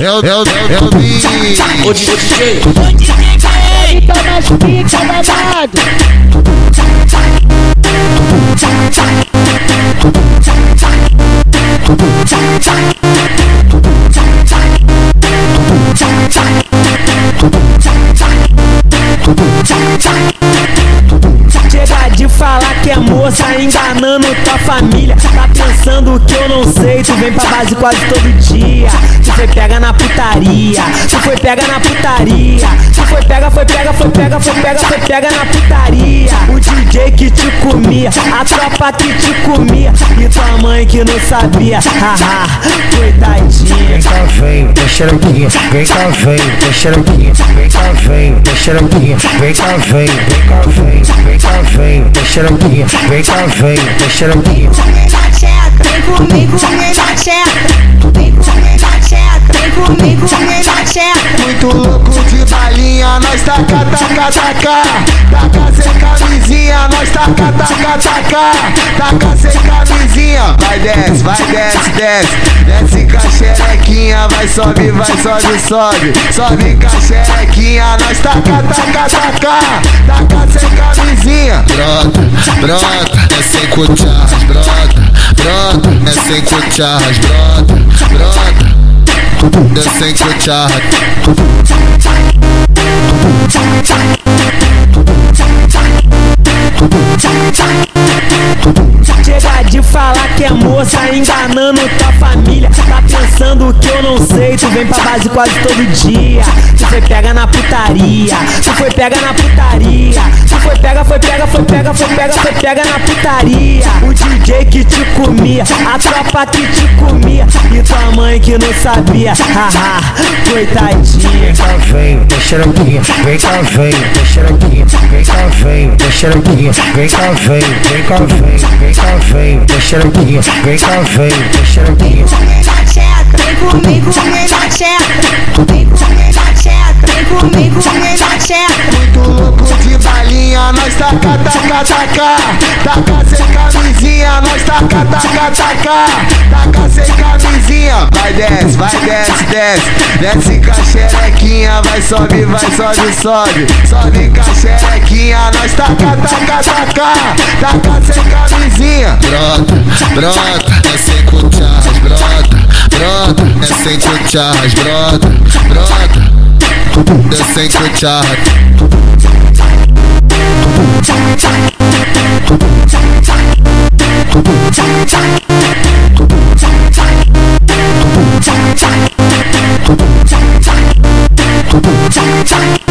É o, é o, é o Bi. Ô DJ, Toma as pica danado. Chega de falar que é moça, enganando tua família. Tá pensando que eu não sei, tu vem pra base quase todo dia. Tu foi pega na putaria, tu foi pega na putaria. Tu foi pega, foi pega, foi pega, foi pega, foi pega na putaria. O DJ que te comia, a tropa que te comia. E tua mãe que não sabia, haha, coitadinha. Vem cá, vem, deixa aqui, vem cá, vem, deixa aqui, vem cá, vem, deixa aqui, vem cá, vem, vem cá, vem, vem cá, vem, aqui, vem cá, vem. Comer na tcheca, vem comigo comer na tcheca. Vem comer na tcheca, vem comigo comer na tcheca. Muito louco de balinha, nós taca, taca, taca. Taca sem camisinha, nós taca, taca, taca. Taca sem camisinha, vai desce, vai desce, desce. Desce com a xerequinha, vai sobe, vai sobe, sobe. Sobe com a xerequinha, nós taca, taca, taca. Taca sem camisinha. Brota, é sem cucharras, brota, brota, é sem cucharras, brota, brota. É sem cucharras. Chega de falar que é moça, enganando tua família. Tá pensando que eu não sei, tu vem pra base quase todo dia. Tu foi pega na putaria, tu foi pega na putaria. Foi pega, foi pega, foi pega, foi pega, na putaria. O DJ que te comia, a tropa que te comia. E tua mãe que não sabia, haha, coitadinha. Vem cá, vem, deixa aqui, vem cá, vem, deixa aqui, vem cá, vem, deixa aqui, vem cá, vem, vem cá, vem, vem cá, vem, deixa aqui, vem cá, vem, deixa tcheca, vem comigo comer na tcheca. Nós taca, taca, taca. Taca sem camisinha, nós taca, taca, taca. Taca sem camisinha, vai desce, vai desce, desce. Desce com a xerequinha, vai sobe, vai sobe, sobe. Sobe com a xerequinha, nós taca, taca, taca. Taca sem camisinha. Brota, brota, é sem cucharras, brota, brota, é sem cucharras, brota, brota. É sem cucharras. Tchau, tchau.